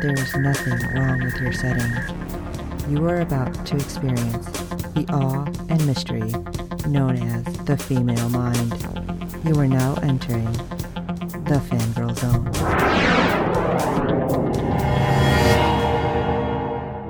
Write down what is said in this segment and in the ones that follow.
there is nothing wrong with your setting. You are about to experience the awe and mystery known as the female mind. You are now entering the fangirl zone.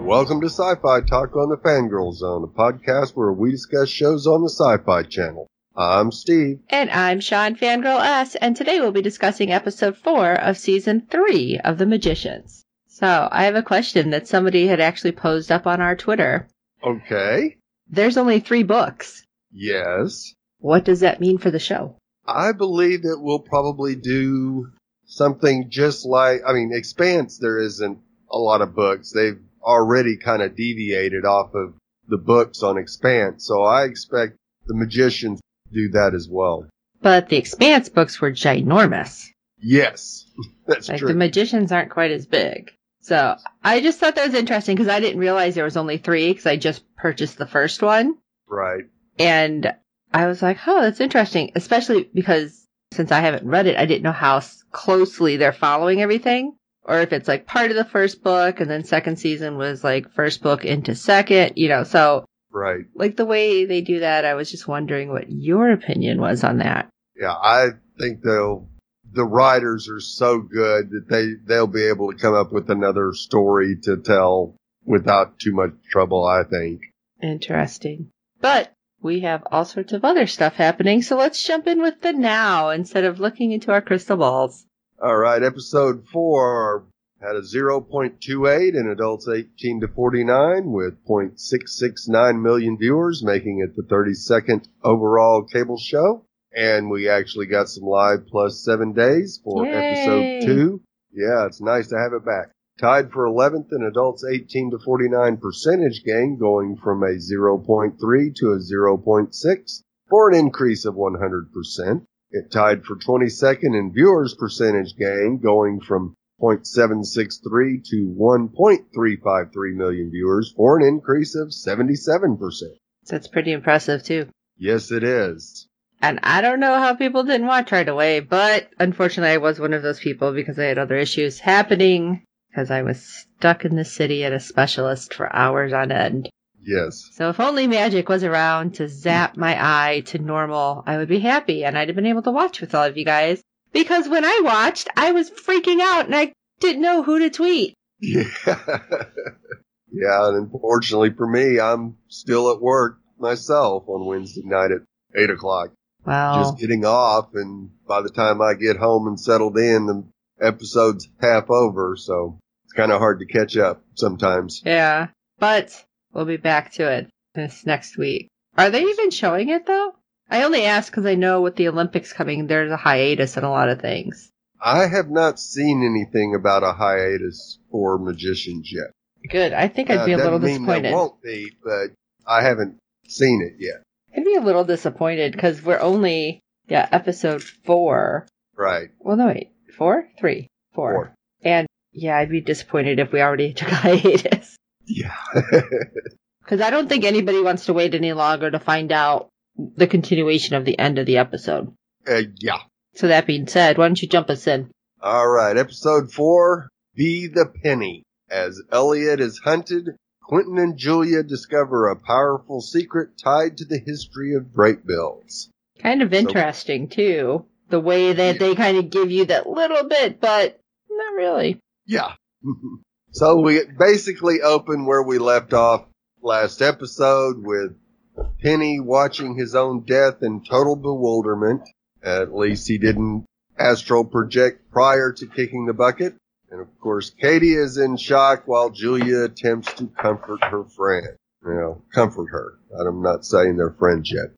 Welcome to Sci-Fi Talk on the Fangirl Zone, a podcast where we discuss shows on the Sci-Fi Channel. I'm Steve. And I'm Sean Fangirl S, and today we'll be discussing episode four of season three of The Magicians. So, I have a question that somebody had actually posed up on our Twitter. Okay. There's only three books. Yes. What does that mean for the show? I believe that we'll probably do something just like, I mean, Expanse, there isn't a lot of books. They've already kind of deviated off of the books on Expanse, so I expect the Magicians to do that as well. But the Expanse books were ginormous. Yes, that's Like true. the Magicians aren't quite as big. So I just thought that was interesting because I didn't realize there was only three because I just purchased the first one. right. And I was like, oh, that's interesting, especially because since I haven't read it, I didn't know how closely they're following everything. Or if it's like part of the first book and then second season was like first book into second, you know, so Right. like the way they do that, I was just wondering what your opinion was on that. Yeah, I think they'll, the writers are so good that they, they'll be able to come up with another story to tell without too much trouble, I think. Interesting. But we have all sorts of other stuff happening, so let's jump in with the now instead of looking into our crystal balls. All right, episode four had a 0.28 in adults 18 to 49 with 0.669 million viewers, making it the 32nd overall cable show. And we actually got some live plus seven days for Yay. episode two. Yeah, it's nice to have it back. Tied for 11th in adults 18 to 49 percentage gain, going from a 0.3 to a 0.6 for an increase of 100%. It tied for 22nd in viewers percentage gain, going from 0.763 to 1.353 million viewers for an increase of 77%. That's pretty impressive too. Yes, it is. And I don't know how people didn't watch right away, but unfortunately I was one of those people because I had other issues happening because I was stuck in the city at a specialist for hours on end. Yes. So if only magic was around to zap my eye to normal, I would be happy and I'd have been able to watch with all of you guys. Because when I watched, I was freaking out and I didn't know who to tweet. Yeah. yeah, and unfortunately for me, I'm still at work myself on Wednesday night at 8 o'clock. Well, Just getting off, and by the time I get home and settled in, the episode's half over, so it's kind of hard to catch up sometimes. yeah. But we'll be back to it this next week. Are they even showing it though? I only ask because I know with the Olympics coming, there's a hiatus in a lot of things. I have not seen anything about a hiatus for magicians yet. Good. I think I'd Uh, be a little mean disappointed. There won't be, but I haven't seen it yet. I'd be a little disappointed because we're only, yeah, episode four. Right. Well, no, wait. four, three, Four. Four. And yeah, I'd be disappointed if we already took a hiatus. Yeah. Because I don't think anybody wants to wait any longer to find out the continuation of the end of the episode. uh, yeah. So that being said, why don't you jump us in? All right. Episode four. Be the penny. As Eliot is hunted, Quentin and Julia discover a powerful secret tied to the history of Brakebills. Kind of So- interesting too. The way that Yeah. they kind of give you that little bit, but not really. Yeah. so we basically open where we left off last episode with Penny watching his own death in total bewilderment. At least he didn't astral project prior to kicking the bucket. And of course, Kady is in shock while Julia attempts to comfort her friend. You know, comfort her. I'm not saying they're friends yet.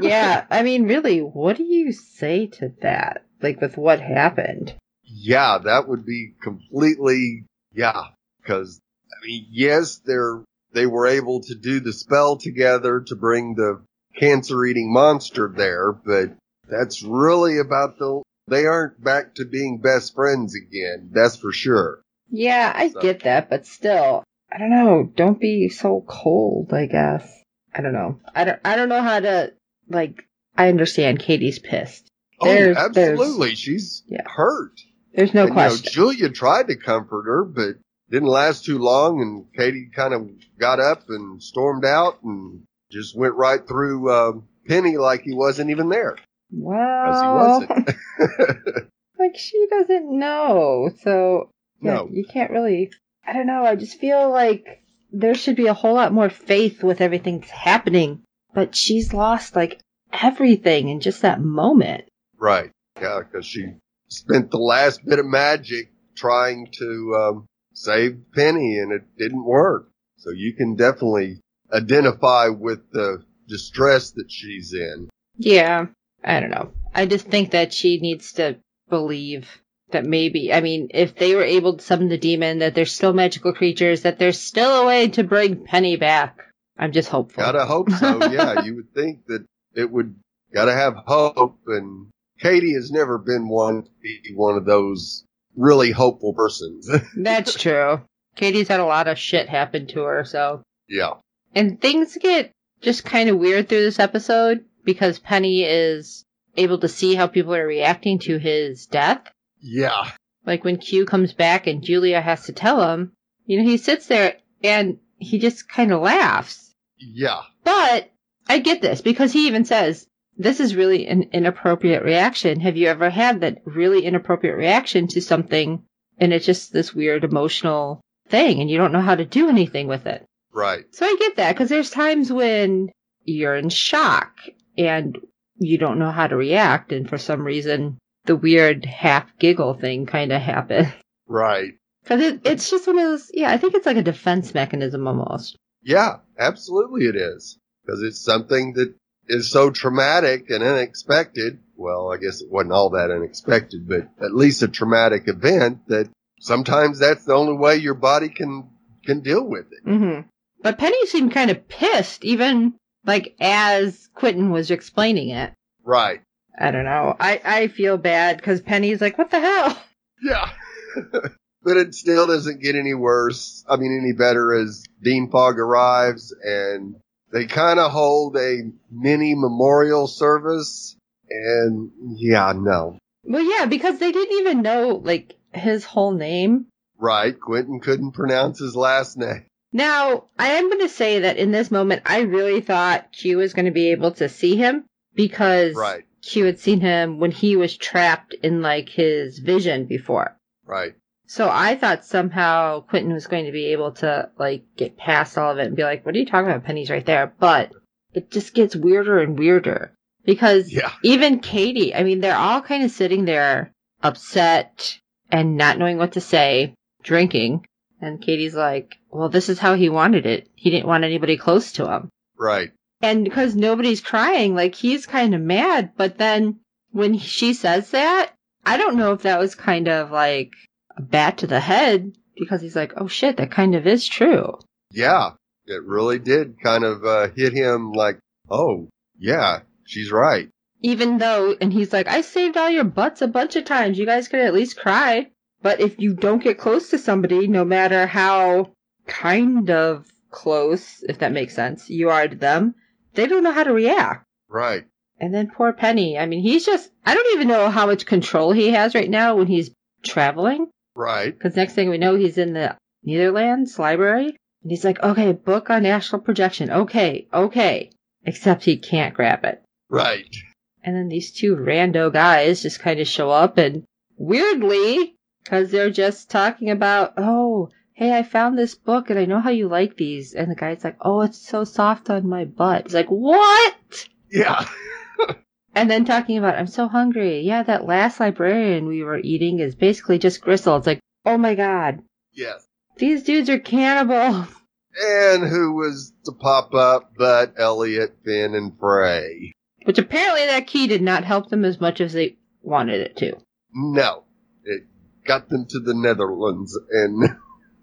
Yeah, I mean, really, what do you say to that? Like with what happened? Yeah, that would be completely, yeah, because I mean, yes, they're, they were able to do the spell together to bring the cancer eating monster there, but that's really about the, they aren't back to being best friends again. That's for sure. Yeah, I So- get that, but still, I don't know. Don't be so cold, I guess. I don't know. I don't, I don't know how to, like, I understand Kady's pissed. There's- oh, there's- absolutely. She's Yeah. hurt. There's no And, you know, question. Julia tried to comfort her, but didn't last too long. And Kady kind of got up and stormed out and just went right through um, Penny like he wasn't even there. Well, like she doesn't know, so yeah, No. you can't really. I don't know. I just feel like there should be a whole lot more faith with everything that's happening, but she's lost like everything in just that moment. right. Yeah, because she spent the last bit of magic trying to um, save Penny and it didn't work. So you can definitely identify with the distress that she's in. Yeah, I don't know. I just think that she needs to believe that maybe, I mean, if they were able to summon the demon, that they're still magical creatures, that there's still a way to bring Penny back. I'm just hopeful. Gotta hope so. yeah, you would think that it would. Gotta have hope. And Kady has never been one to be one of those really hopeful persons. That's true. Kady's had a lot of shit happen to her, so. yeah, And things get just kind of weird through this episode because Penny is able to see how people are reacting to his death. yeah, Like when Q comes back and Julia has to tell him, you know, he sits there and he just kind of laughs. yeah, But I get this because he even says, this is really an inappropriate reaction. Have you ever had that really inappropriate reaction to something and it's just this weird emotional thing and you don't know how to do anything with it? right, So I get that because there's times when you're in shock and you don't know how to react and for some reason the weird half giggle thing kind of happens. right. Because it, it's just one of those, yeah, I think it's like a defense mechanism almost. Yeah, absolutely it is. Because it's something that is so traumatic and unexpected. Well, I guess it wasn't all that unexpected, but at least a traumatic event that sometimes that's the only way your body can, can deal with it. hmm But Penny seemed kind of pissed, even like as Quentin was explaining it. Right. I don't know. I, I feel bad because Penny's like, what the hell? Yeah. but it still doesn't get any worse. I mean, any better as Dean Fogg arrives and they kind of hold a mini memorial service. And yeah, no. Well, yeah, because they didn't even know like his whole name. Right. Quentin couldn't pronounce his last name. Now, I am going to say that in this moment, I really thought Q was going to be able to see him because Right. Q had seen him when he was trapped in like his vision before. Right. So I thought somehow Quentin was going to be able to like get past all of it and be like, what are you talking about? Penny's right there. But it just gets weirder and weirder because Yeah. even Kady, I mean, they're all kind of sitting there upset and not knowing what to say, drinking. And Kady's like, well, this is how he wanted it. He didn't want anybody close to him. Right. And because nobody's crying, like he's kind of mad. But then when she says that, I don't know if that was kind of like a bat to the head because he's like, oh shit, that kind of is true. Yeah. It really did kind of uh, hit him like, oh, yeah, she's right. Even though, and he's like, I saved all your butts a bunch of times. You guys could at least cry. But if you don't get close to somebody, no matter how kind of close, if that makes sense, you are to them, they don't know how to react. Right. And then poor Penny. I mean, he's just, I don't even know how much control he has right now when he's traveling. Right. Because next thing we know, he's in the Neitherlands library. And he's like, okay, book on astral projection. Okay, okay. Except he can't grab it. Right. And then these two rando guys just kind of show up and weirdly, because they're just talking about, oh, hey, I found this book and I know how you like these. And the guy's like, oh, it's so soft on my butt. He's like, what? Yeah. And then talking about, I'm so hungry. Yeah, that last librarian we were eating is basically just gristle. It's like, oh my god, yes. these dudes are cannibals. And who was to pop up but Eliot, Finn, and Frey? Which apparently that key did not help them as much as they wanted it to. No. Got them to the Neitherlands and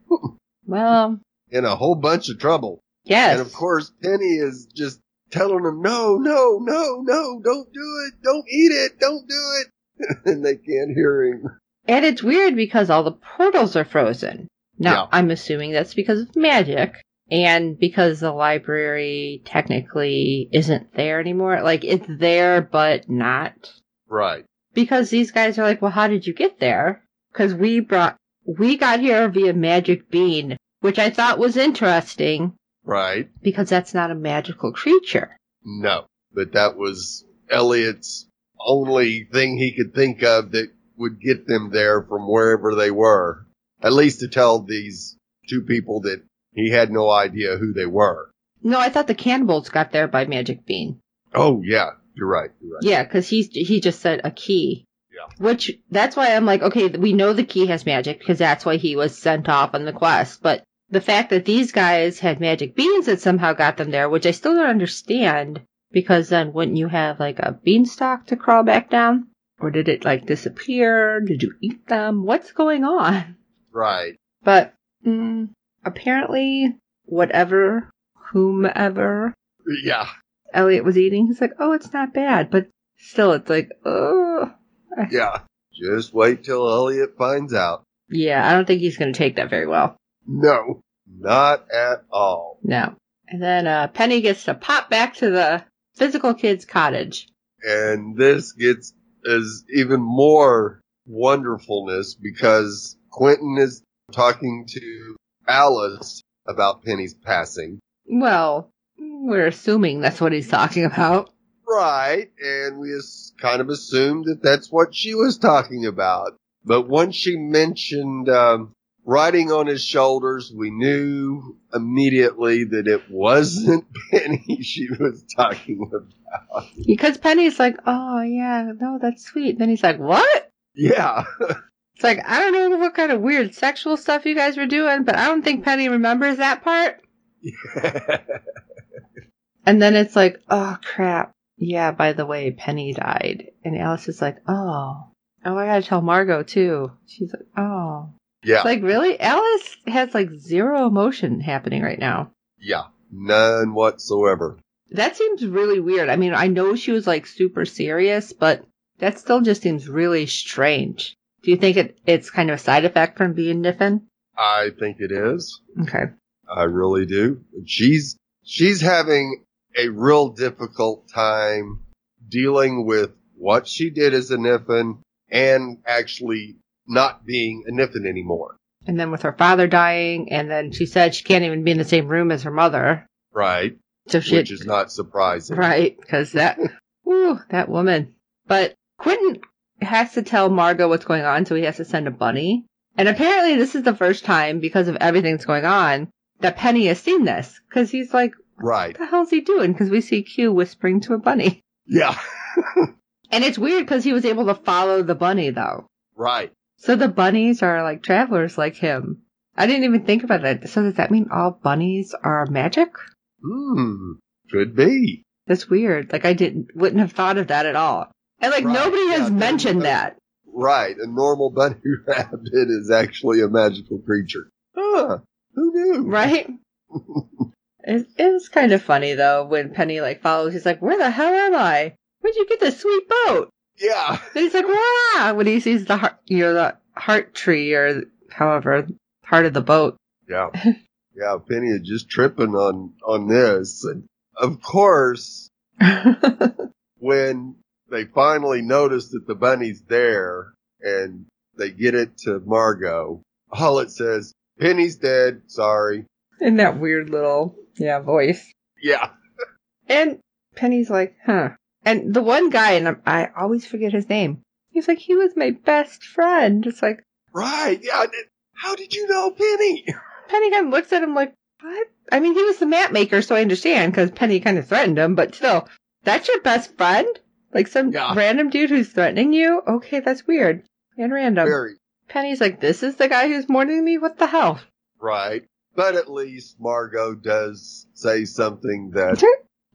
Well, in a whole bunch of trouble. Yes. And of course, Penny is just telling them, no, no, no, no, don't do it. Don't eat it. Don't do it. and they can't hear him. And it's weird because all the portals are frozen. Now, Yeah. I'm assuming that's because of magic and because the library technically isn't there anymore. Like, it's there, but not. Right. Because these guys are like, well, how did you get there? Because we brought, we got here via magic bean, which I thought was interesting Right. because that's not a magical creature. No. But that was Eliot's only thing he could think of that would get them there from wherever they were. At least to tell these two people that he had no idea who they were. No, I thought the cannibals got there by magic bean. Oh, yeah. You're right. You're right. Yeah, because he he just said a key. Yeah. Which that's why I'm like, okay, we know the key has magic because that's why he was sent off on the quest. But the fact that these guys had magic beans that somehow got them there, which I still don't understand, because then wouldn't you have like a beanstalk to crawl back down, or did it like disappear? Did you eat them? What's going on? Right. But mm, apparently, whatever, whomever Yeah. Eliot was eating, he's like, oh, it's not bad, but still, it's like, oh. Yeah. Just wait till Eliot finds out. Yeah, I don't think he's going to take that very well. No. Not at all. No. And then uh, Penny gets to pop back to the physical kid's cottage. And this gets is even more wonderfulness because Quentin is talking to Alice about Penny's passing. Well, we're assuming that's what he's talking about. Right. And we kind of assumed that that's what she was talking about. But once she mentioned um, riding on his shoulders, we knew immediately that it wasn't Penny she was talking about. Because Penny's like, oh, yeah, no, that's sweet. Then he's like, what? Yeah. It's like, I don't know what kind of weird sexual stuff you guys were doing, but I don't think Penny remembers that part. And then it's like, oh crap. Yeah, by the way, Penny died. And Alice is like, oh. Oh, I gotta tell Margot too. She's like, oh. yeah. It's like, really? Alice has like zero emotion happening right now. yeah. None whatsoever. That seems really weird. I mean, I know she was like super serious, but that still just seems really strange. Do you think it, it's kind of a side effect from being Niffin? I think it is. Okay. I really do. She's she's having a real difficult time dealing with what she did as a Niffin and actually not being a Niffin anymore. And then with her father dying, and then she said she can't even be in the same room as her mother. Right? So she, Which is not surprising. Right, because that, whew, that woman. But Quentin has to tell Margot what's going on, so he has to send a bunny. And apparently, this is the first time, because of everything that's going on, that Penny has seen this. Because he's like, Right. what the hell's he doing? Because we see Q whispering to a bunny. Yeah. And it's weird because he was able to follow the bunny, though. right. So the bunnies are like travelers like him. I didn't even think about that. So does that mean all bunnies are magic? Hmm. Could be. That's weird. Like I didn't wouldn't have thought of that at all. And like Right, nobody has yeah, mentioned that. Right. A normal bunny rabbit is actually a magical creature. Huh. Who knew? Right? it, it was kind of funny though when Penny like follows. He's like, "Where the hell am I? Where'd you get this sweet boat?" Yeah. And he's like, "Wow!" When he sees the heart, you know, the heart tree or however part of the boat. Yeah. Yeah. Penny is just tripping on, on this. And of course, when they finally notice that the bunny's there and they get it to Margot, all it says, Penny's dead. Sorry. In that weird little yeah voice. Yeah. And Penny's like, "Huh." And the one guy, and I'm- always forget his name. He's like, "He was my best friend." It's like Right. Yeah. How did you know Penny? Penny kind of looks at him like, "What?" I mean, he was the map maker, so I understand because Penny kind of threatened him. But still, that's your best friend? Like some Yeah. random dude who's threatening you? Okay, that's weird and random. Very. Penny's like, "This is the guy who's mourning me. What the hell?" Right. But at least Margot does say something that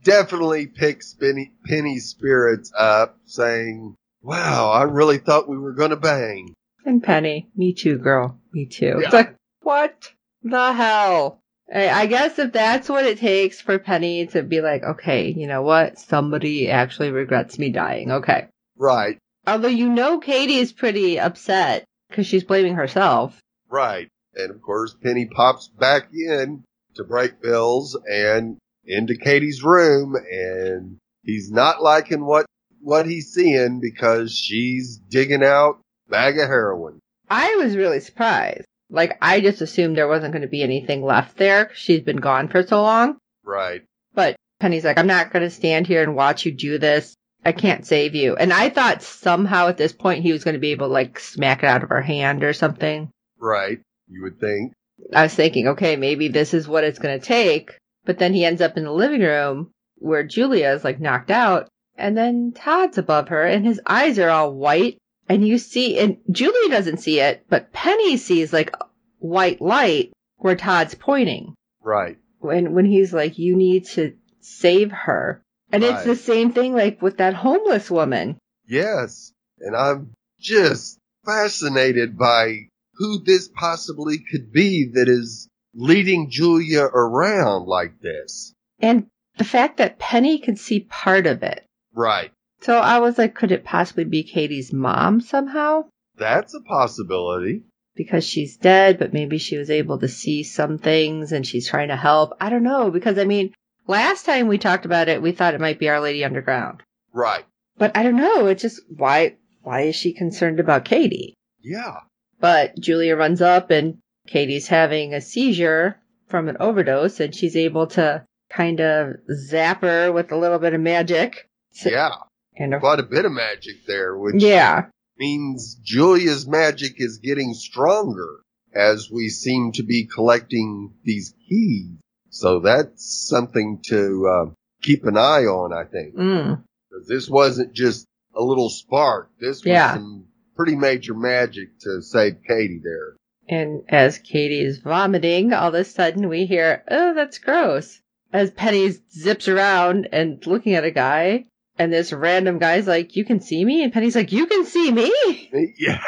definitely picks Penny, Penny's spirits up, saying, Wow, I really thought we were gonna bang. And Penny, me too, girl, me too. It's like, what the hell? I I guess if that's what it takes for Penny to be like, okay, you know what? Somebody actually regrets me dying. Okay. Right, Although you know Kady is pretty upset because she's blaming herself. right. And of course, Penny pops back in to Brakebills and into Kady's room and he's not liking what, what he's seeing because she's digging out bag of heroin. I was really surprised. Like, I just assumed there wasn't going to be anything left there she's been gone for so long. Right. But Penny's like, I'm not going to stand here and watch you do this. I can't save you. And I thought somehow at this point he was going to be able to like smack it out of her hand or something. Right. You would think. I was thinking, okay, maybe this is what it's going to take. But then he ends up in the living room where Julia is like knocked out. And then Todd's above her and his eyes are all white. And you see, and Julia doesn't see it, but Penny sees like white light where Todd's pointing. Right. When, when he's like, you need to save her. And it's the same thing like with that homeless woman. Yes. And I'm just fascinated by who this possibly could be that is leading Julia around like this. And the fact that Penny could see part of it. Right. So I was like, could it possibly be Kady's mom somehow? That's a possibility. Because she's dead, but maybe she was able to see some things and she's trying to help. I don't know. Because I mean, last time we talked about it, we thought it might be Our Lady Underground. Right. But I don't know. It's just why, why is she concerned about Kady? Yeah. But Julia runs up and Kady's having a seizure from an overdose and she's able to kind of zap her with a little bit of magic. So- Yeah. And a, Quite a bit of magic there, which yeah. means Julia's magic is getting stronger as we seem to be collecting these keys. So that's something to uh, keep an eye on, I think. Mm. this wasn't just a little spark. This was Yeah. some pretty major magic to save Kady there. And as Kady is vomiting, all of a sudden we hear, oh, that's gross. As Penny zips around and looking at a guy, and this random guy's like, you can see me? And Penny's like, you can see me? Yeah.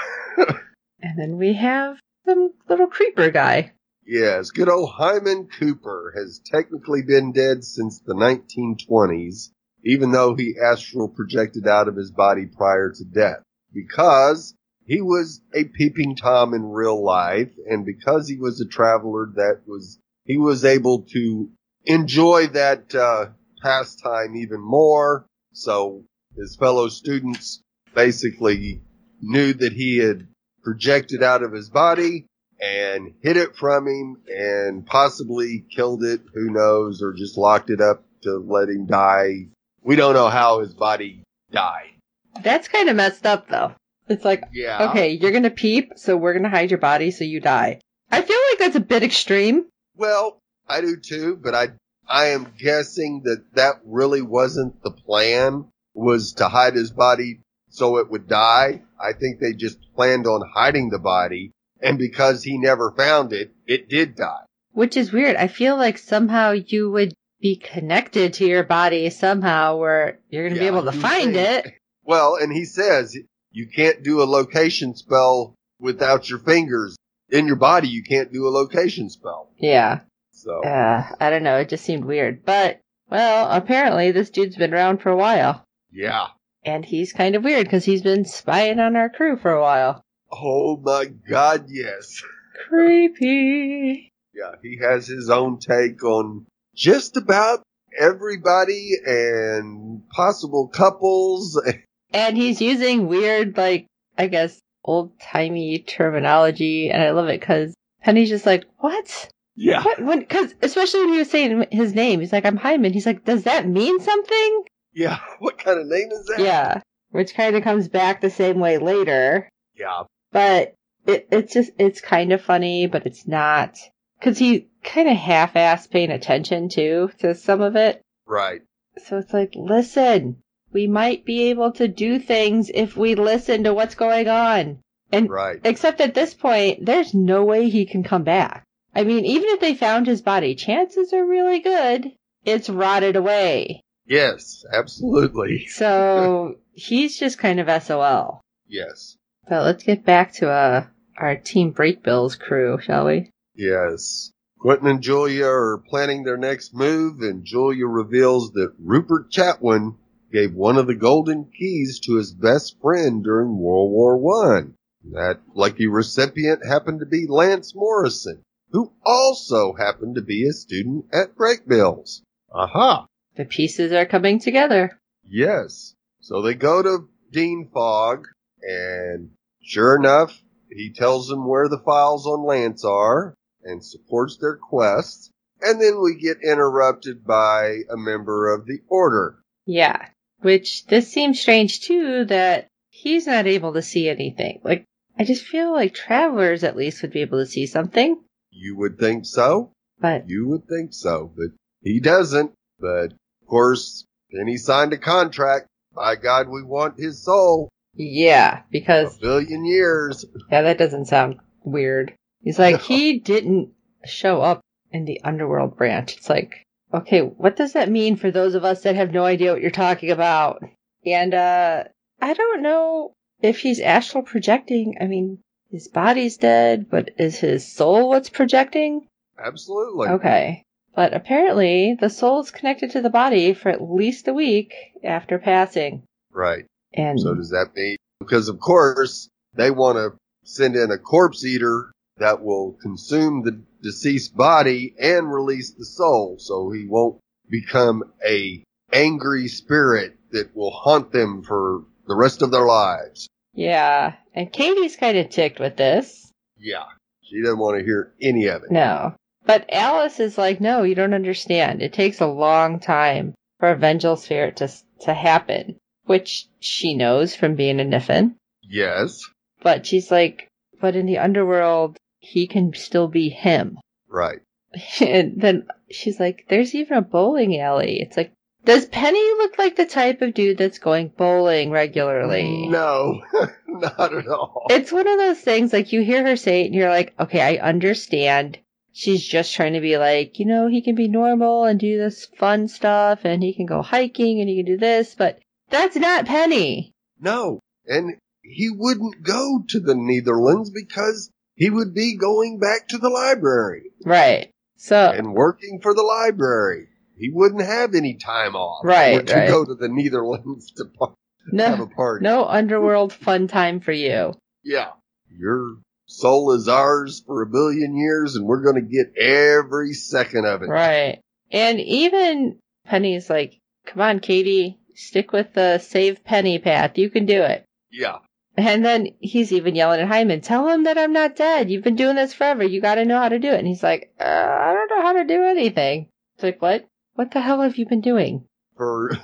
And then we have some little creeper guy. Yes, good old Hyman Cooper has technically been dead since the 1920s, even though he astral projected out of his body prior to death. Because he was a peeping Tom in real life, and because he was a traveler that was, he was able to enjoy that, uh, pastime even more. So his fellow students basically knew that he had projected out of his body and hid it from him and possibly killed it, who knows, or just locked it up to let him die. We don't know how his body died. That's kind of messed up though. It's like, Yeah. okay, you're gonna peep, so we're gonna hide your body so you die. I feel like that's a bit extreme. Well, I do too, but I, I am guessing that that really wasn't the plan, was to hide his body so it would die. I think they just planned on hiding the body, and because he never found it, it did die. Which is weird. I feel like somehow you would be connected to your body somehow where you're going to Yeah, be able to find think. it. Well, and he says you can't do a location spell without your fingers in your body. You can't do a location spell. Yeah. So Uh, I don't know. It just seemed weird. But, well, apparently this dude's been around for a while. yeah. And he's kind of weird because he's been spying on our crew for a while. Oh my God, yes. Creepy. Yeah, he has his own take on just about everybody and possible couples. And he's using weird, like, I guess, old timey terminology. And I love it because Penny's just like, what? Yeah. What? When, cause especially when he was saying his name, he's like, I'm Hyman. He's like, does that mean something? Yeah. What kind of name is that? Yeah. Which kind of comes back the same way later. Yeah. But it, it's just, it's kind of funny, but it's not. Cause he kind of half-assed paying attention too, to some of it. Right. So it's like, listen, we might be able to do things if we listen to what's going on. And Right. except at this point, there's no way he can come back. I mean, even if they found his body, chances are really good it's rotted away. Yes, absolutely. So he's just kind of SOL. Yes. But let's get back to uh our Team Brakebills crew, shall we? Yes. Quentin and Julia are planning their next move, and Julia reveals that Rupert Chatwin gave one of the golden keys to his best friend during World War One. That lucky recipient happened to be Lance Morrison, who also happened to be a student at Brakebills. Aha! The pieces are coming together. Yes. So they go to Dean Fogg, and sure enough, he tells them where the files on Lance are and supports their quest. And then we get interrupted by a member of the Order. Yeah. Which this seems strange too that he's not able to see anything. Like, I just feel like travelers at least would be able to see something. You would think so. But You would think so, but he doesn't. But of course, then he signed a contract. By God, we want his soul. yeah, A because billion years. yeah, that doesn't sound weird. He's like, he didn't show up in the underworld branch. It's like, okay, what does that mean for those of us that have no idea what you're talking about? And uh I don't know if he's astral projecting. I mean, his body's dead, but is his soul what's projecting? Absolutely. Okay. But apparently the soul's connected to the body for at least a week after passing. Right. And So does that mean, because of course they want to send in a corpse eater that will consume the deceased body and release the soul so he won't become a angry spirit that will haunt them for the rest of their lives. yeah, and Kady's kind of ticked with this. Yeah. She doesn't want to hear any of it. No. But Alice is like, no, you don't understand. It takes a long time for a vengeful spirit to, to happen, which she knows from being a Niffin. Yes. But she's like, but in the underworld, he can still be him. Right. and then she's like, there's even a bowling alley. It's like, does Penny look like the type of dude that's going bowling regularly? No, not at all. It's one of those things like you hear her say it and you're like, okay, I understand. She's just trying to be like, you know, he can be normal and do this fun stuff and he can go hiking and he can do this, but that's not Penny. No. And he wouldn't go to the Neitherlands because he would be going back to the library Right. So, and working for the library. He wouldn't have any time off. Right, to right. go to the Neitherlands to par- have a party. no underworld fun time for you. Yeah. Your soul is ours for a billion years and we're going to get every second of it. Right. And even Penny's like, come on, Kady, stick with the save Penny path. You can do it. Yeah. And then he's even yelling at Hyman, tell him that I'm not dead. You've been doing this forever. You got to know how to do it. And he's like, uh, I don't know how to do anything. It's like, what? What the hell have you been doing? For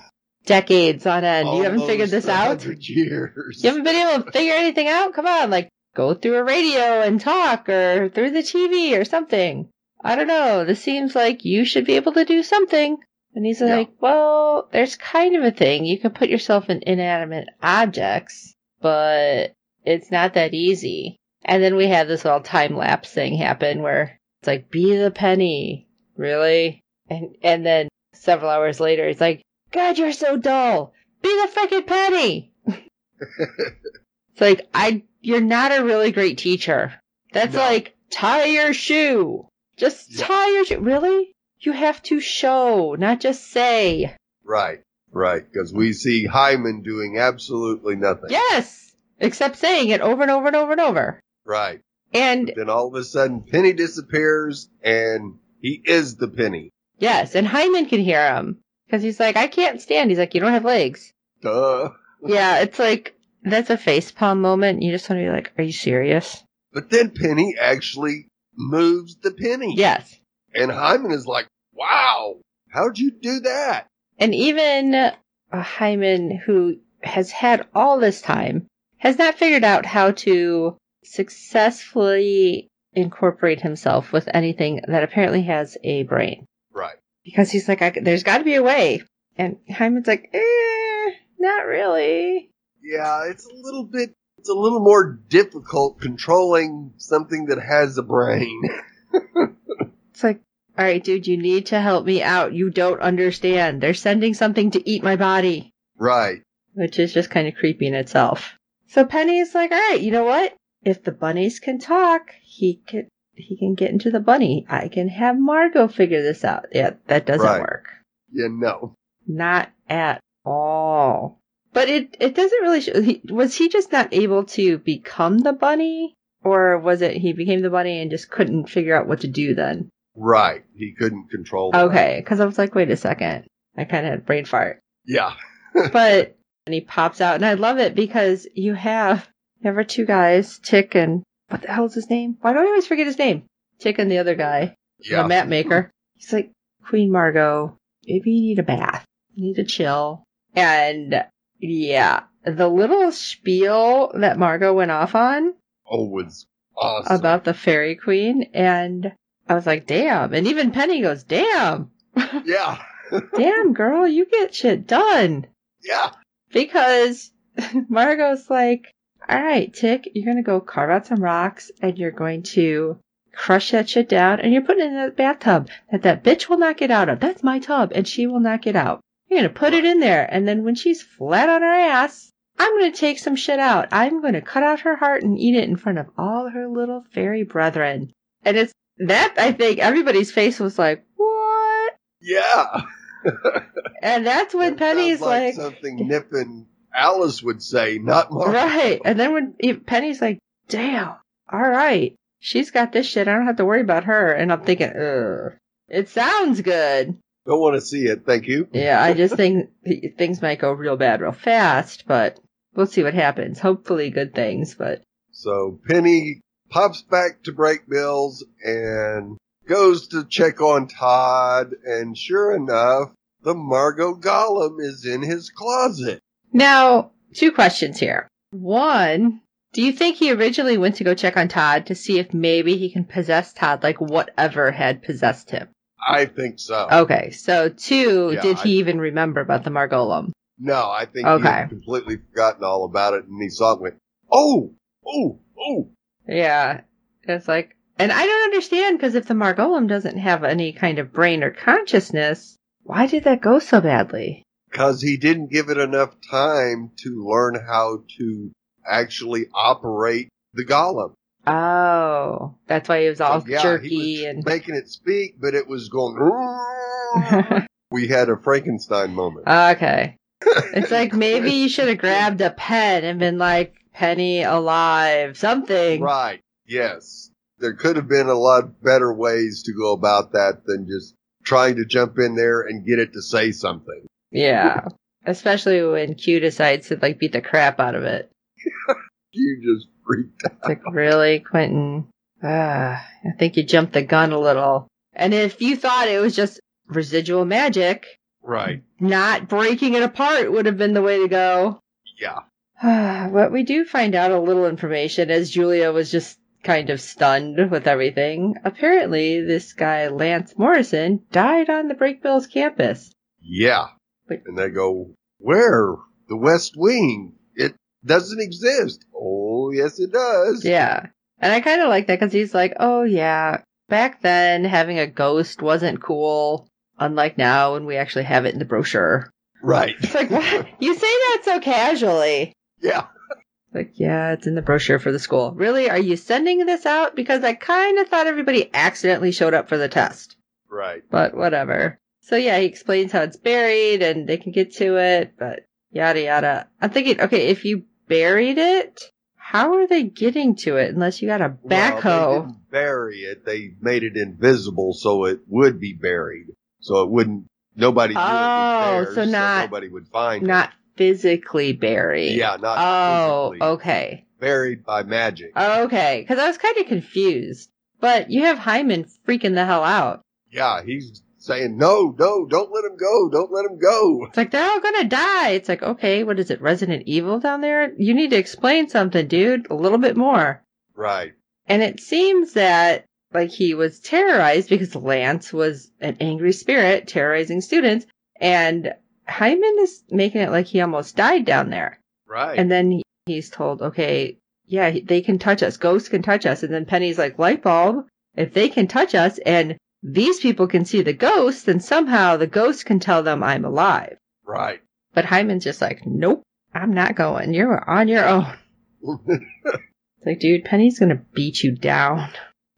Decades on end. You haven't figured this out? 100 years. You haven't been able to figure anything out? Come on, like, go through a radio and talk or through the TV or something. I don't know. This seems like you should be able to do something. And he's Yeah. like, well, there's kind of a thing. You can put yourself in inanimate objects, but it's not that easy. And then we have this little time lapse thing happen where it's like, be the penny. Really? And, and then several hours later, it's like, God, you're so dull. Be the frickin' penny. It's like I you're not a really great teacher. That's No. like tie your shoe. Just Yeah. tie your shoe. Really? You have to show, not just say. Right. Right. Because we see Hyman doing absolutely nothing. Yes. Except saying it over and over and over and over. Right. And Then all of a sudden, Penny disappears, and he is the Penny. yes, and Hyman can hear him. Because he's like, I can't stand. He's like, you don't have legs. Duh. yeah, it's like, that's a facepalm moment. You just want to be like, are you serious? But then Penny actually moves the penny. Yes. And Hyman is like, wow, how'd you do that? And even Hyman, who has had all this time, has not figured out how to successfully incorporate himself with anything that apparently has a brain. Right. Because he's like, I, there's got to be a way. And Hyman's like, eh, not really. Yeah, it's a little bit, it's a little more difficult controlling something that has a brain. It's like, all right, dude, you need to help me out. You don't understand. They're sending something to eat my body. right. which is just kind of creepy in itself. So Penny's like, all right, you know what? If the bunnies can talk, he can, he can get into the bunny. I can have Margot figure this out. Yeah, that doesn't Right. work. Yeah, no. Not at all. But it it doesn't really show. He, was he just not able to become the bunny, or was it he became the bunny and just couldn't figure out what to do then? Right. He couldn't control. Okay, because I was like, wait a second. I kind of had a brain fart. Yeah. but and he pops out, and I love it because you have you have our two guys, Tick and what the hell is his name? Why do I always forget his name? Tick and the other guy, Yeah. the map maker. He's like, Queen Margot, maybe you need a bath, you need to chill, and yeah, the little spiel that Margot went off on Oh, was awesome. about the fairy queen, and I was like, damn, and even Penny goes, damn, yeah. damn girl, you get shit done. Yeah. because Margot's like, all right, Tick, you're gonna go carve out some rocks and you're going to crush that shit down and you're putting it in a bathtub that that bitch will not get out of. That's my tub and she will not get out. You're gonna put it in there and then when she's flat on her ass, I'm gonna take some shit out. I'm gonna cut out her heart and eat it in front of all her little fairy brethren. And it's that I think everybody's face was like, what? Yeah. And that's when That Penny's like, like, something Nip and Alice would say, not Mark. Right. And then when Penny's like, damn, all right, she's got this shit. I don't have to worry about her. And I'm thinking, ugh, it sounds good. Don't want to see it. Thank you. Yeah, I just think things might go real bad real fast, but we'll see what happens. Hopefully good things, but So Penny pops back to Brakebills and goes to check on Todd, and sure enough, the Margot Golem is in his closet. now two questions here. One, do you think he originally went to go check on Todd to see if maybe he can possess Todd like whatever had possessed him? I think so. Okay, so two, Yeah, did I- he even remember about the Margolem? No, I think he Okay. had completely forgotten all about it, and he saw it and went, oh, oh, oh. Yeah. It's like, and I don't understand because if the Margolem doesn't have any kind of brain or consciousness, why did that go so badly? Because he didn't give it enough time to learn how to actually operate the golem. Oh, that's why he was all So, yeah, jerky he was and. making it speak, but it was going. we had a Frankenstein moment. okay. It's like maybe you should have grabbed a pen and been like, Penny alive, something. right. Yes. There could have been a lot better ways to go about that than just trying to jump in there and get it to say something. Yeah. Especially when Q decides to like beat the crap out of it. You just freaked out. It's like, really, Quentin? Ah, I think you jumped the gun a little. And if you thought it was just residual magic, Right. not breaking it apart would have been the way to go. Yeah. but we do find out a little information as Julia was just kind of stunned with everything. Apparently, this guy, Lance Morrison, died on the Brakebills campus. Yeah. But- and they go, where? The West Wing. It doesn't exist. Oh, yes, it does. Yeah. And I kind of like that because he's like, oh, yeah, back then having a ghost wasn't cool, unlike now when we actually have it in the brochure. Right. It's like, what? You say that so casually. Yeah. Like, yeah, it's in the brochure for the school. Really? Are you sending this out? Because I kind of thought everybody accidentally showed up for the test. Right. But whatever. So yeah, he explains how it's buried and they can get to it, but yada yada. I'm thinking, okay, if you buried it, how are they getting to it unless you got a backhoe? Well, they didn't bury it. They made it invisible so it would be buried. So it wouldn't, nobody knew Oh, it was oh, there. so not- nobody would find Not physically buried. Yeah, not Oh, physically. okay. Buried by magic. Okay. Cause I was kind of confused. But you have Hyman freaking the hell out. yeah, he's saying, no, no, don't let him go. Don't let him go. It's like they're all gonna die. It's like, okay, what is it, Resident Evil down there? You need to explain something, dude. A little bit more. Right. And it seems that like he was terrorized because Lance was an angry spirit terrorizing students and Hyman is making it like he almost died down there. Right. And then he's told, okay, yeah, they can touch us. Ghosts can touch us. And then Penny's like, light bulb, if they can touch us and these people can see the ghosts, then somehow the ghosts can tell them I'm alive. right. But Hyman's just like, nope, I'm not going. You're on your own. It's like, dude, Penny's gonna beat you down.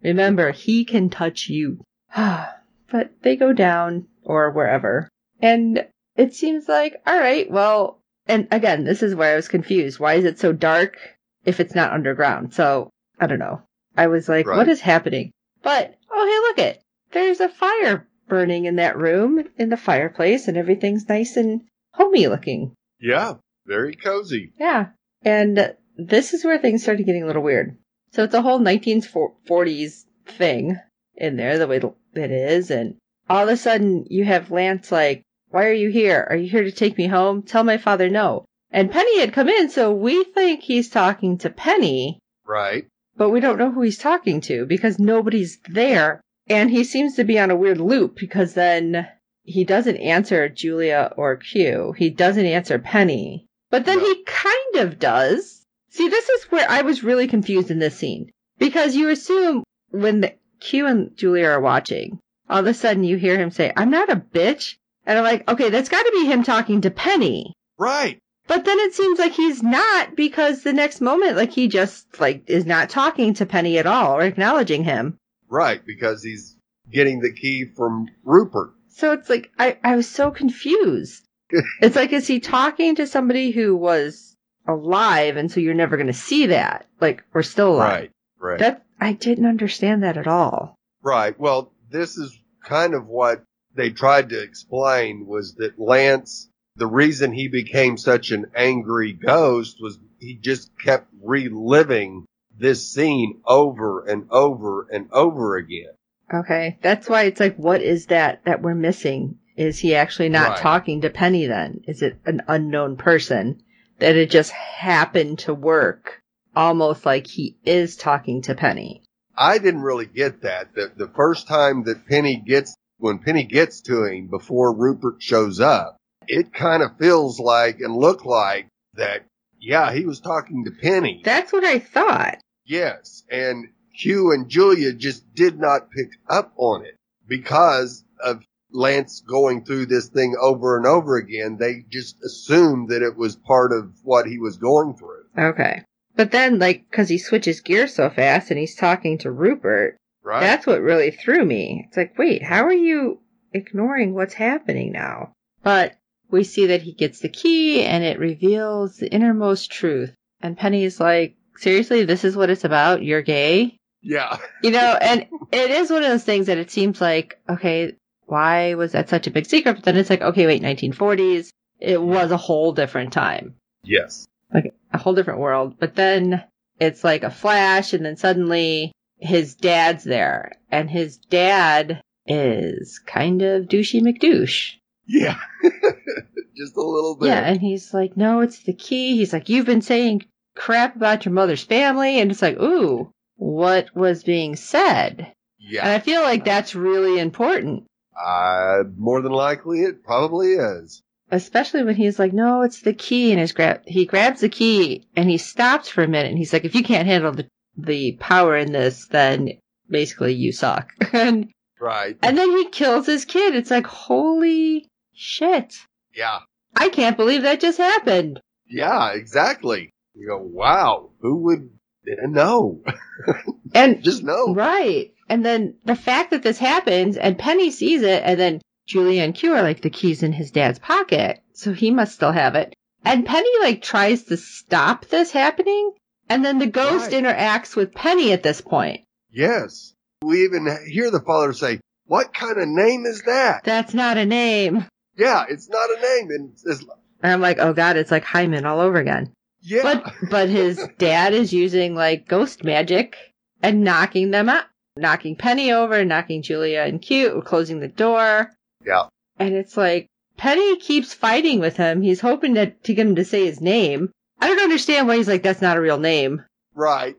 Remember, he can touch you. but they go down or wherever. And it seems like, all right, well, and again, this is where I was confused. Why is it so dark if it's not underground? So I don't know. I was like, Right. what is happening? But, oh, hey, look it. There's a fire burning in that room in the fireplace and everything's nice and homey looking. Yeah, very cozy. Yeah. And this is where things started getting a little weird. So it's a whole 1940s thing in there, the way it is. And all of a sudden you have Lance like, why are you here? Are you here to take me home? Tell my father no. And Penny had come in, so we think he's talking to Penny, Right. but we don't know who he's talking to because nobody's there. And he seems to be on a weird loop because then he doesn't answer Julia or Q. He doesn't answer Penny. But then No. he kind of does. See, this is where I was really confused in this scene. Because you assume when the Q and Julia are watching, all of a sudden you hear him say, I'm not a bitch. And I'm like, okay, that's gotta be him talking to Penny. Right. But then it seems like he's not because the next moment, like he just like is not talking to Penny at all or acknowledging him. Right. Because he's getting the key from Rupert. So it's like I, I was so confused. it's like is he talking to somebody who was alive and so you're never gonna see that? Like we're still alive. Right. Right. That I didn't understand that at all. Right. Well, this is kind of what they tried to explain was that Lance, the reason he became such an angry ghost was he just kept reliving this scene over and over and over again. Okay. That's why it's like what is that that we're missing? Is he actually not Right. talking to Penny then? Is it an unknown person that it just happened to work almost like he is talking to Penny? I didn't really get that. The, the first time that Penny gets, when Penny gets to him before Rupert shows up, it kind of feels like and look like that, yeah, he was talking to Penny. That's what I thought. Yes, and Q and Julia just did not pick up on it because of Lance going through this thing over and over again. They just assumed that it was part of what he was going through. Okay. But then, like, because he switches gears so fast and he's talking to Rupert, Right? that's what really threw me. It's like, wait, how are you ignoring what's happening now? But we see that he gets the key and it reveals the innermost truth. And Penny's like, seriously, this is what it's about? You're gay? yeah. You know, and it is one of those things that it seems like, okay, why was that such a big secret? But then it's like, okay, wait, 1940s. It was a whole different time Yes. like a whole different world. But then it's like a flash, and then suddenly his dad's there, and his dad is kind of douchey McDouche. Yeah. just a little bit. Yeah, and he's like, "No, it's the key." He's like, "You've been saying crap about your mother's family," and it's like, "Ooh, what was being said?" Yeah. And I feel like that's really important. Uh, more than likely it probably is. Especially when he's like, no, it's the key, and his grab he grabs the key and he stops for a minute and he's like, if you can't handle the the power in this, then basically you suck. and Right. and then he kills his kid. It's like, holy shit. yeah. I can't believe that just happened. Yeah, exactly. You go, wow, who would know? And just know. right. And then the fact that this happens and Penny sees it and then Julia and Q are like the keys in his dad's pocket. So he must still have it. And Penny like tries to stop this happening. And then the ghost Right. interacts with Penny at this point. Yes. We even hear the father say, what kind of name is that? That's not a name. Yeah, it's not a name. And it's, And I'm like, oh god, it's like Hyman all over again. yeah. But but his dad is using like ghost magic and knocking them out, knocking Penny over, knocking Julia and Cute, closing the door. Yeah. And it's like Penny keeps fighting with him. He's hoping to, to get him to say his name. I don't understand why he's like, that's not a real name. right.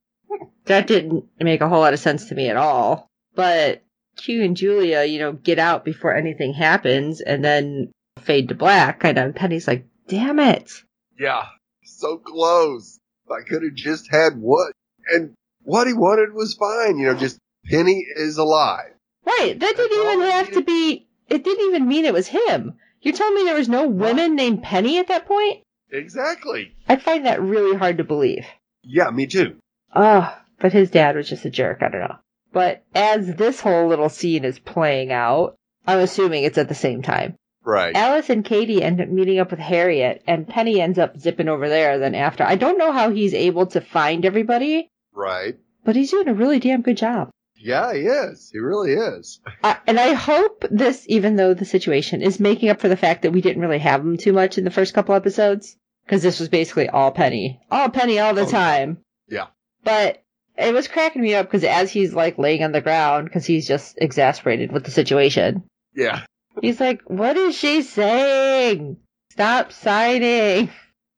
That didn't make a whole lot of sense to me at all. But Q and Julia, you know, get out before anything happens and then fade to black. Kind of. Penny's like, damn it. Yeah. So close. I could have just had what, and what he wanted was fine. You know, just Penny is alive. Right. That didn't all even have to be, it didn't even mean it was him. You're telling me there was no women named Penny at that point? Exactly. I find that really hard to believe. Yeah, me too. Oh, but his dad was just a jerk. I don't know. But as this whole little scene is playing out, I'm assuming it's at the same time. Right. Alice and Kady end up meeting up with Harriet, and Penny ends up zipping over there then after. I don't know how he's able to find everybody, Right. but he's doing a really damn good job. Yeah, he is. He really is. Uh, and I hope this, even though the situation is making up for the fact that we didn't really have him too much in the first couple episodes, because this was basically all Penny, all Penny all the Oh, time. Yeah. But it was cracking me up because as he's like laying on the ground, because he's just exasperated with the situation, Yeah. he's like, "What is she saying? Stop signing!"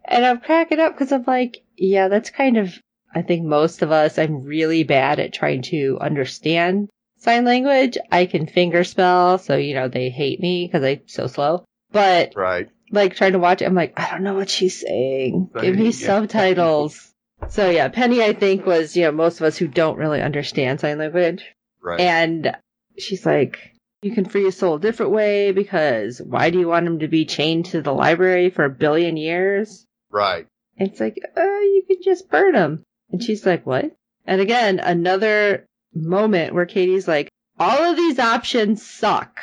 And I'm cracking up because I'm like, "Yeah, that's kind of." I think most of us, I'm really bad at trying to understand sign language. I can finger spell, so you know they hate me because I'm so slow. But Right. Like trying to watch it, I'm like, I don't know what she's saying. Give me Yeah. subtitles. So yeah, Penny, I think was you know most of us who don't really understand sign language, Right. and she's like, you can free a soul a different way because why do you want him to be chained to the library for a billion years? right. And it's like, uh, you can just burn him. And she's like, what? And again, another moment where Kady's like, all of these options suck.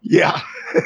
Yeah.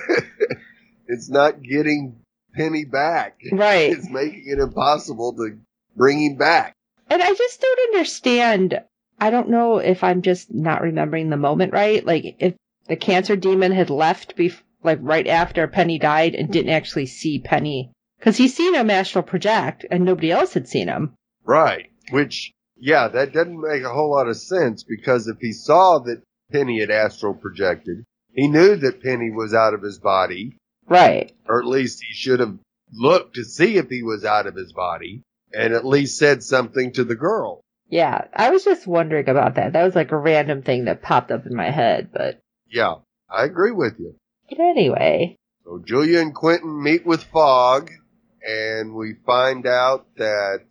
it's not getting Penny back. Right. It's making it impossible to bring him back. And I just don't understand. I don't know if I'm just not remembering the moment right. Like if the cancer demon had left bef- like right after Penny died and didn't actually see Penny because he's seen him astral project and nobody else had seen him. Right. Which, yeah, that doesn't make a whole lot of sense because if he saw that Penny had astral projected, he knew that Penny was out of his body, Right. or at least he should have looked to see if he was out of his body and at least said something to the girl. Yeah. I was just wondering about that. That was like a random thing that popped up in my head, but Yeah, I agree with you. but anyway. So Julia and Quentin meet with Fogg, and we find out that,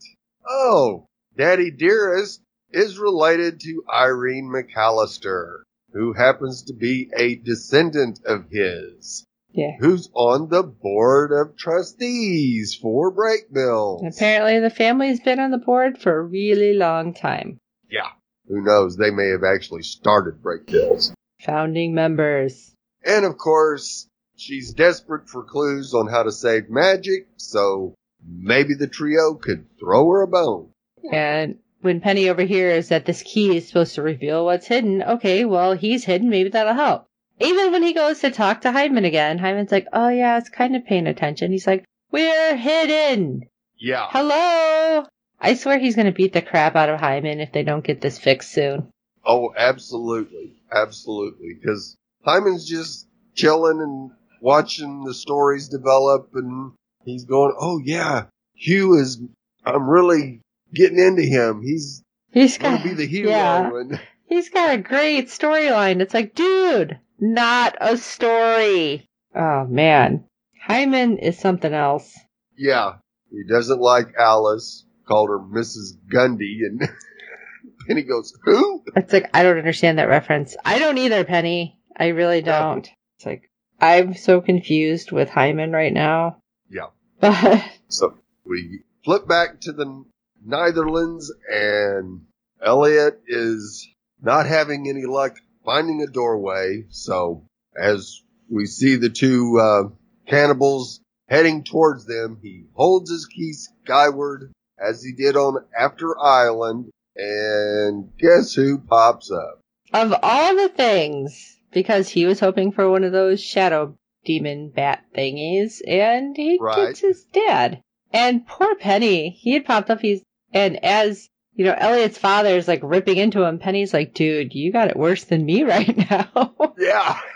oh, Daddy Dearest is related to Irene McAllister, who happens to be a descendant of his, Yeah. who's on the board of trustees for Brakebills. Apparently the family's been on the board for a really long time. Yeah. Who knows? They may have actually started Break Bills. Founding members. And of course, she's desperate for clues on how to save magic, so maybe the trio could throw her a bone. And when Penny overhears that this key is supposed to reveal what's hidden, okay, well, he's hidden, maybe that'll help. Even when he goes to talk to Hyman again, Hyman's like, oh yeah, it's kind of paying attention. He's like, we're hidden! Yeah. Hello! I swear he's gonna beat the crap out of Hyman if they don't get this fixed soon. Oh, absolutely. Absolutely. Because Hyman's just chilling and watching the stories develop and he's going, oh yeah, Q is, I'm really getting into him. He's He's going to be the hero. yeah, And he's got a great storyline. It's like, dude, not a story. Oh man. Hyman is something else. yeah, he doesn't like Alice, called her Mrs. Gundy and Penny goes, who? It's like I don't understand that reference. I don't either, Penny. I really don't. It's like I'm so confused with Hyman right now. Yeah. But So we flip back to the Neitherlands and Eliot is not having any luck finding a doorway. So as we see the two, uh, cannibals heading towards them, he holds his key skyward as he did on After Island. And guess who pops up? of all the things, because he was hoping for one of those shadow demon bat thingies, and he Right. gets his dad. And poor Penny, he had popped up. He's and as you know, Eliot's father is like ripping into him. Penny's like, "Dude, you got it worse than me right now." Yeah.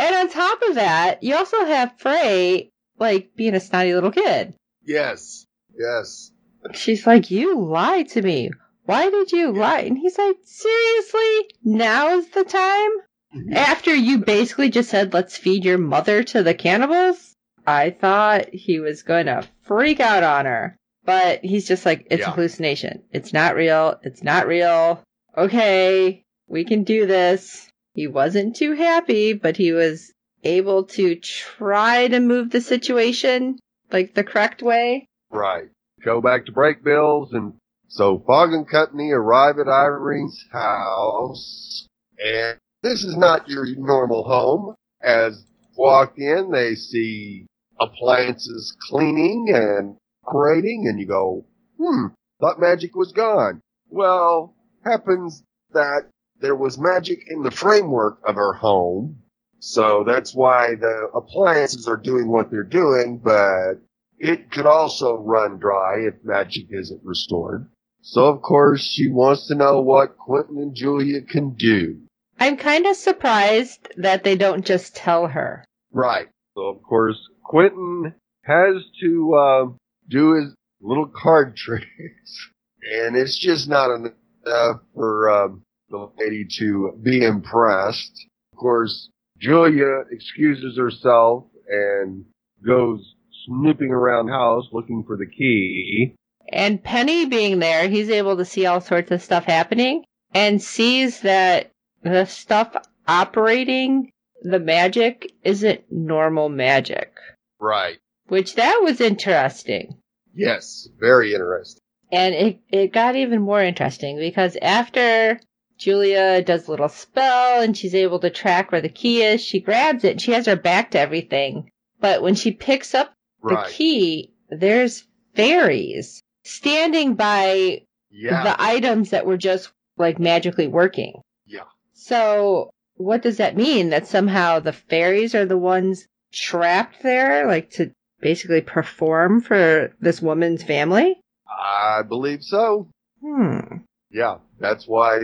And on top of that, you also have Fray, like, being a snotty little kid. yes. Yes. She's like, You lied to me. Why did you lie? And he's like, Seriously? Now's the time? Mm-hmm. After you basically just said, Let's feed your mother to the cannibals? I thought he was gonna freak out on her. But he's just like, It's Yeah. a hallucination. It's not real. It's not real. Okay, we can do this. He wasn't too happy, but he was able to try to move the situation like the correct way. Right. Go back to Brakebills and So Fogg and company arrive at Irene's house, and this is not your normal home. As walk in, they see appliances cleaning and operating, and you go, hmm, thought magic was gone. Well, happens that there was magic in the framework of her home, so that's why the appliances are doing what they're doing, but it could also run dry if magic isn't restored. So of course she wants to know what Quentin and Julia can do. I'm kind of surprised that they don't just tell her. Right. So of course Quentin has to uh, do his little card tricks, and it's just not enough for uh, the lady to be impressed. Of course, Julia excuses herself and goes snooping around the house looking for the key. And Penny being there, he's able to see all sorts of stuff happening and sees that the stuff operating the magic isn't normal magic. Right. Which that was interesting. Yes, very interesting. And it, it got even more interesting because after Julia does a little spell and she's able to track where the key is, she grabs it and she has her back to everything. But when she picks up Right. the key, there's fairies standing by Yeah. the items that were just like magically working. yeah. So what does that mean? That somehow the fairies are the ones trapped there, like to basically perform for this woman's family? I believe so. Hmm. Yeah. That's why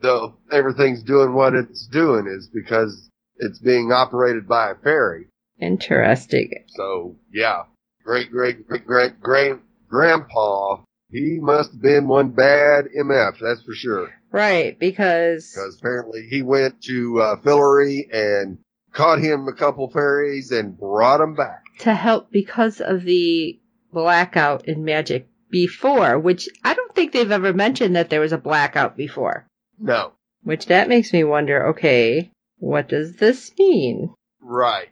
the everything's doing what it's doing is because it's being operated by a fairy. Interesting. So yeah, great great great great great grandpa. He must have been one bad MF, that's for sure. Right, because Because apparently he went to uh, Fillory and caught him a couple fairies and brought him back. To help because of the blackout in magic before, which I don't think they've ever mentioned that there was a blackout before. No, Which that makes me wonder, okay, what does this mean? right.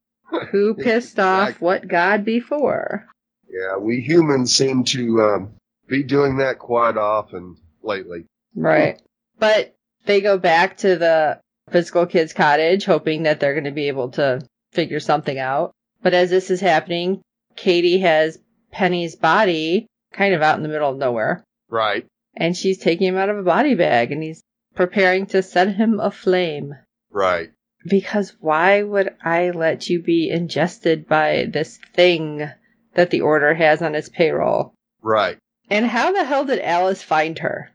Who pissed off what god before? Yeah, we humans seem to um, be doing that quite often lately. Right. But they go back to the physical kids cottage hoping that they're going to be able to figure something out. But as this is happening, Kady has Penny's body kind of out in the middle of nowhere. Right. and she's taking him out of a body bag and he's preparing to set him aflame. Right. Because why would I let you be ingested by this thing that the order has on its payroll? Right. And how the hell did Alice find her?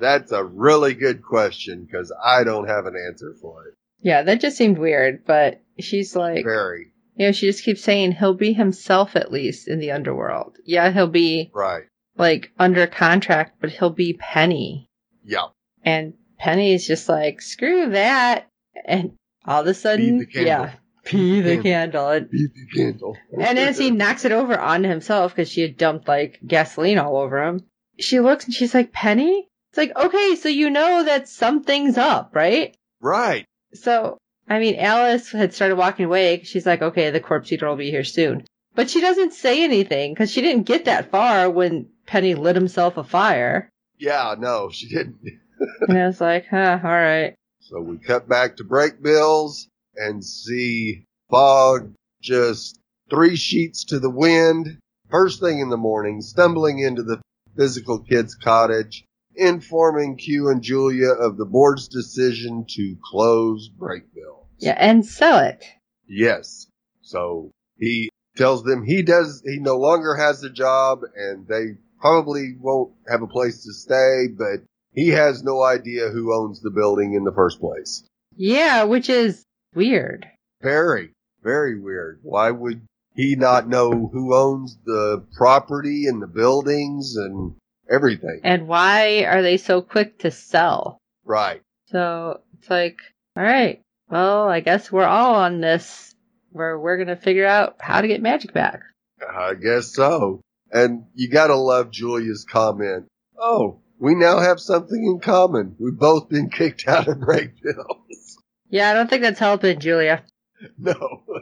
That's a really good question because I don't have an answer for it. Yeah, that just seemed weird, but she's like, Very. you know, she just keeps saying he'll be himself at least in the underworld. Yeah, he'll be Right. like under contract, but he'll be Penny. Yeah. And Penny's just like, screw that. And all of a sudden, Be the candle. yeah, pee the Candle. And, Beat the candle. and as he knocks it over onto himself because she had dumped like gasoline all over him, she looks and she's like, Penny? It's like, okay, so you know that something's up, right? right. So, I mean, Alice had started walking away. She's like, okay, the corpse eater will be here soon. But she doesn't say anything because she didn't get that far when Penny lit himself afire. Yeah, no, she didn't. And I was like, huh, all right. So we cut back to Brakebills and see Fogg just three sheets to the wind, first thing in the morning, stumbling into the physical kids cottage, informing Q and Julia of the board's decision to close Brakebills. Yeah, and sell it. Yes. So he tells them he does, he no longer has a job and they probably won't have a place to stay, but he has no idea who owns the building in the first place. Yeah, which is weird. Very, very weird. Why would he not know who owns the property and the buildings and everything? And why are they so quick to sell? Right. So it's like, all right, well, I guess we're all on this where we're going to figure out how to get magic back. I guess so. And you gotta love Julia's comment. Oh, we now have something in common. We've both been kicked out of break. Yeah, I don't think that's helping, Julia. no.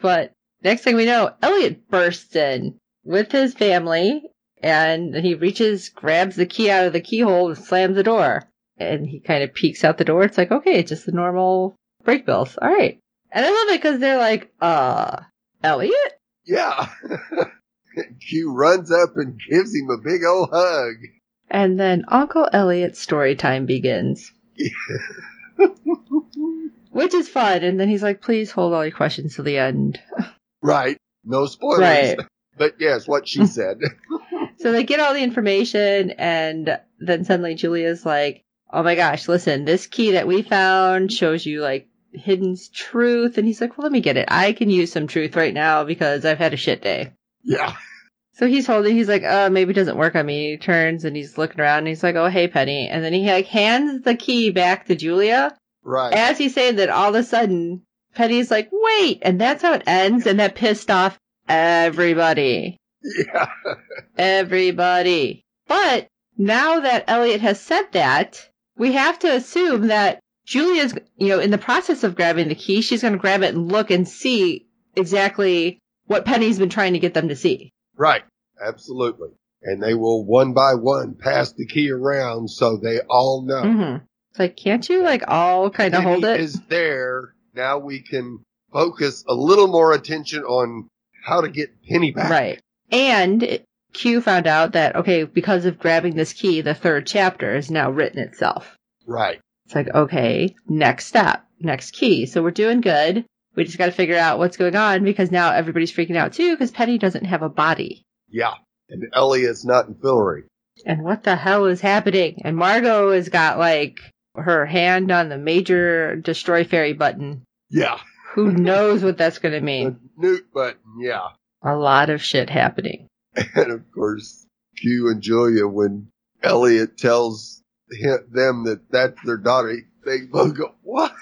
But next thing we know, Eliot bursts in with his family And he reaches, grabs the key out of the keyhole and slams the door. And he kind of peeks out the door. It's like, okay, it's just the normal Brakebills. All right. And I love it because they're like, uh, Eliot? Yeah. Q runs up and gives him a big old hug. And then Uncle Eliot's story time begins. Which is fun. And then he's like, please hold all your questions to the end. Right. No spoilers. Right. But yes, what she said. So they get all the information, and then suddenly Julia's like, oh my gosh, listen, this key that we found shows you like hidden truth. And he's like, well, let me get it. I can use some truth right now because I've had a shit day. yeah. So he's holding, he's like, uh, maybe it doesn't work on me. He turns and he's looking around and he's like, oh, hey, Penny. And then he like hands the key back to Julia. Right. As he's saying that, all of a sudden, Penny's like, wait. And that's how it ends. And that pissed off everybody. Yeah. Everybody. But now that Eliot has said that, we have to assume that Julia's, you know, in the process of grabbing the key, she's going to grab it and look and see exactly what Penny's been trying to get them to see. Right. Absolutely. And they will one by one pass the key around so they all know. hmm It's like, can't you like all kind of hold it? is there. Now we can focus a little more attention on how to get Penny back. Right. And Q found out that, okay, because of grabbing this key, the third chapter is now written itself. Right. It's like, okay, next step, next key. So we're doing good. We just got to figure out what's going on because now everybody's freaking out too because Penny doesn't have a body. Yeah. And Eliot's not in Fillory. And what the hell is happening? And Margot has got like her hand on the major destroy fairy button. Yeah. Who knows what that's going to The mean? Newt button. Yeah. A lot of shit happening. And of course, Q and Julia, when Eliot tells them that that's their daughter, they both go, what?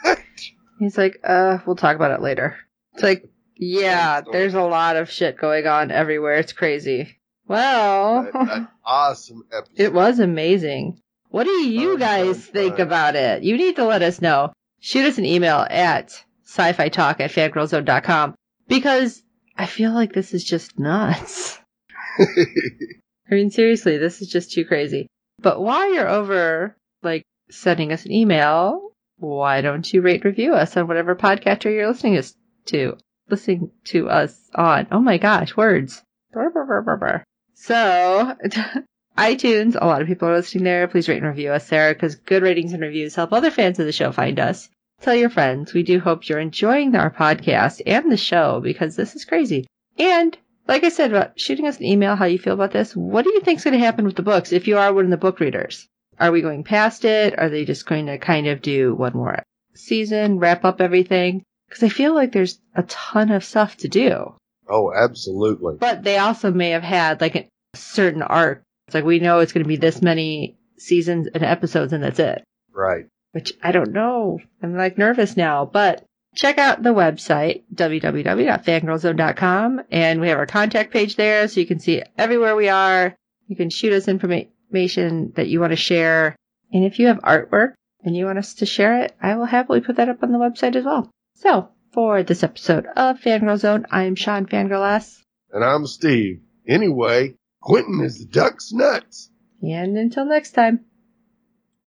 He's like, uh, we'll talk about it later. It's like, yeah, there's a lot of shit going on everywhere. It's crazy. Well, An- an awesome episode. it was amazing. What do you Fun, guys fun, think fun. about it? You need to let us know. Shoot us an email at sci-fi talk at fangirlzone.com because I feel like this is just nuts. I mean, seriously, this is just too crazy. But while you're over, like, sending us an email, why don't you rate review us on whatever podcatcher you're listening us to? Listening to us on. Oh my gosh, words. Brr, brr, brr. So, iTunes, a lot of people are listening there. Please rate and review us there because good ratings and reviews help other fans of the show find us. Tell your friends. We do hope you're enjoying our podcast and the show because this is crazy. And like I said about shooting us an email how you feel about this. What do you think's going to happen with the books if you are one of the book readers? Are we going past it? Are they just going to kind of do one more season, wrap up everything? Because I feel like there's a ton of stuff to do. oh, absolutely. But they also may have had like a certain arc. It's like we know it's going to be this many seasons and episodes and that's it. Right. Which I don't know. I'm like nervous now, but check out the website, www.fangirlzone.com, and we have our contact page there so you can see everywhere we are. You can shoot us information that you want to share. And if you have artwork and you want us to share it, I will happily put that up on the website as well. So, for this episode of Fangirl Zone, I'm Sean Fangirl S. And I'm Steve. Anyway, Quentin is the duck's nuts. And until next time.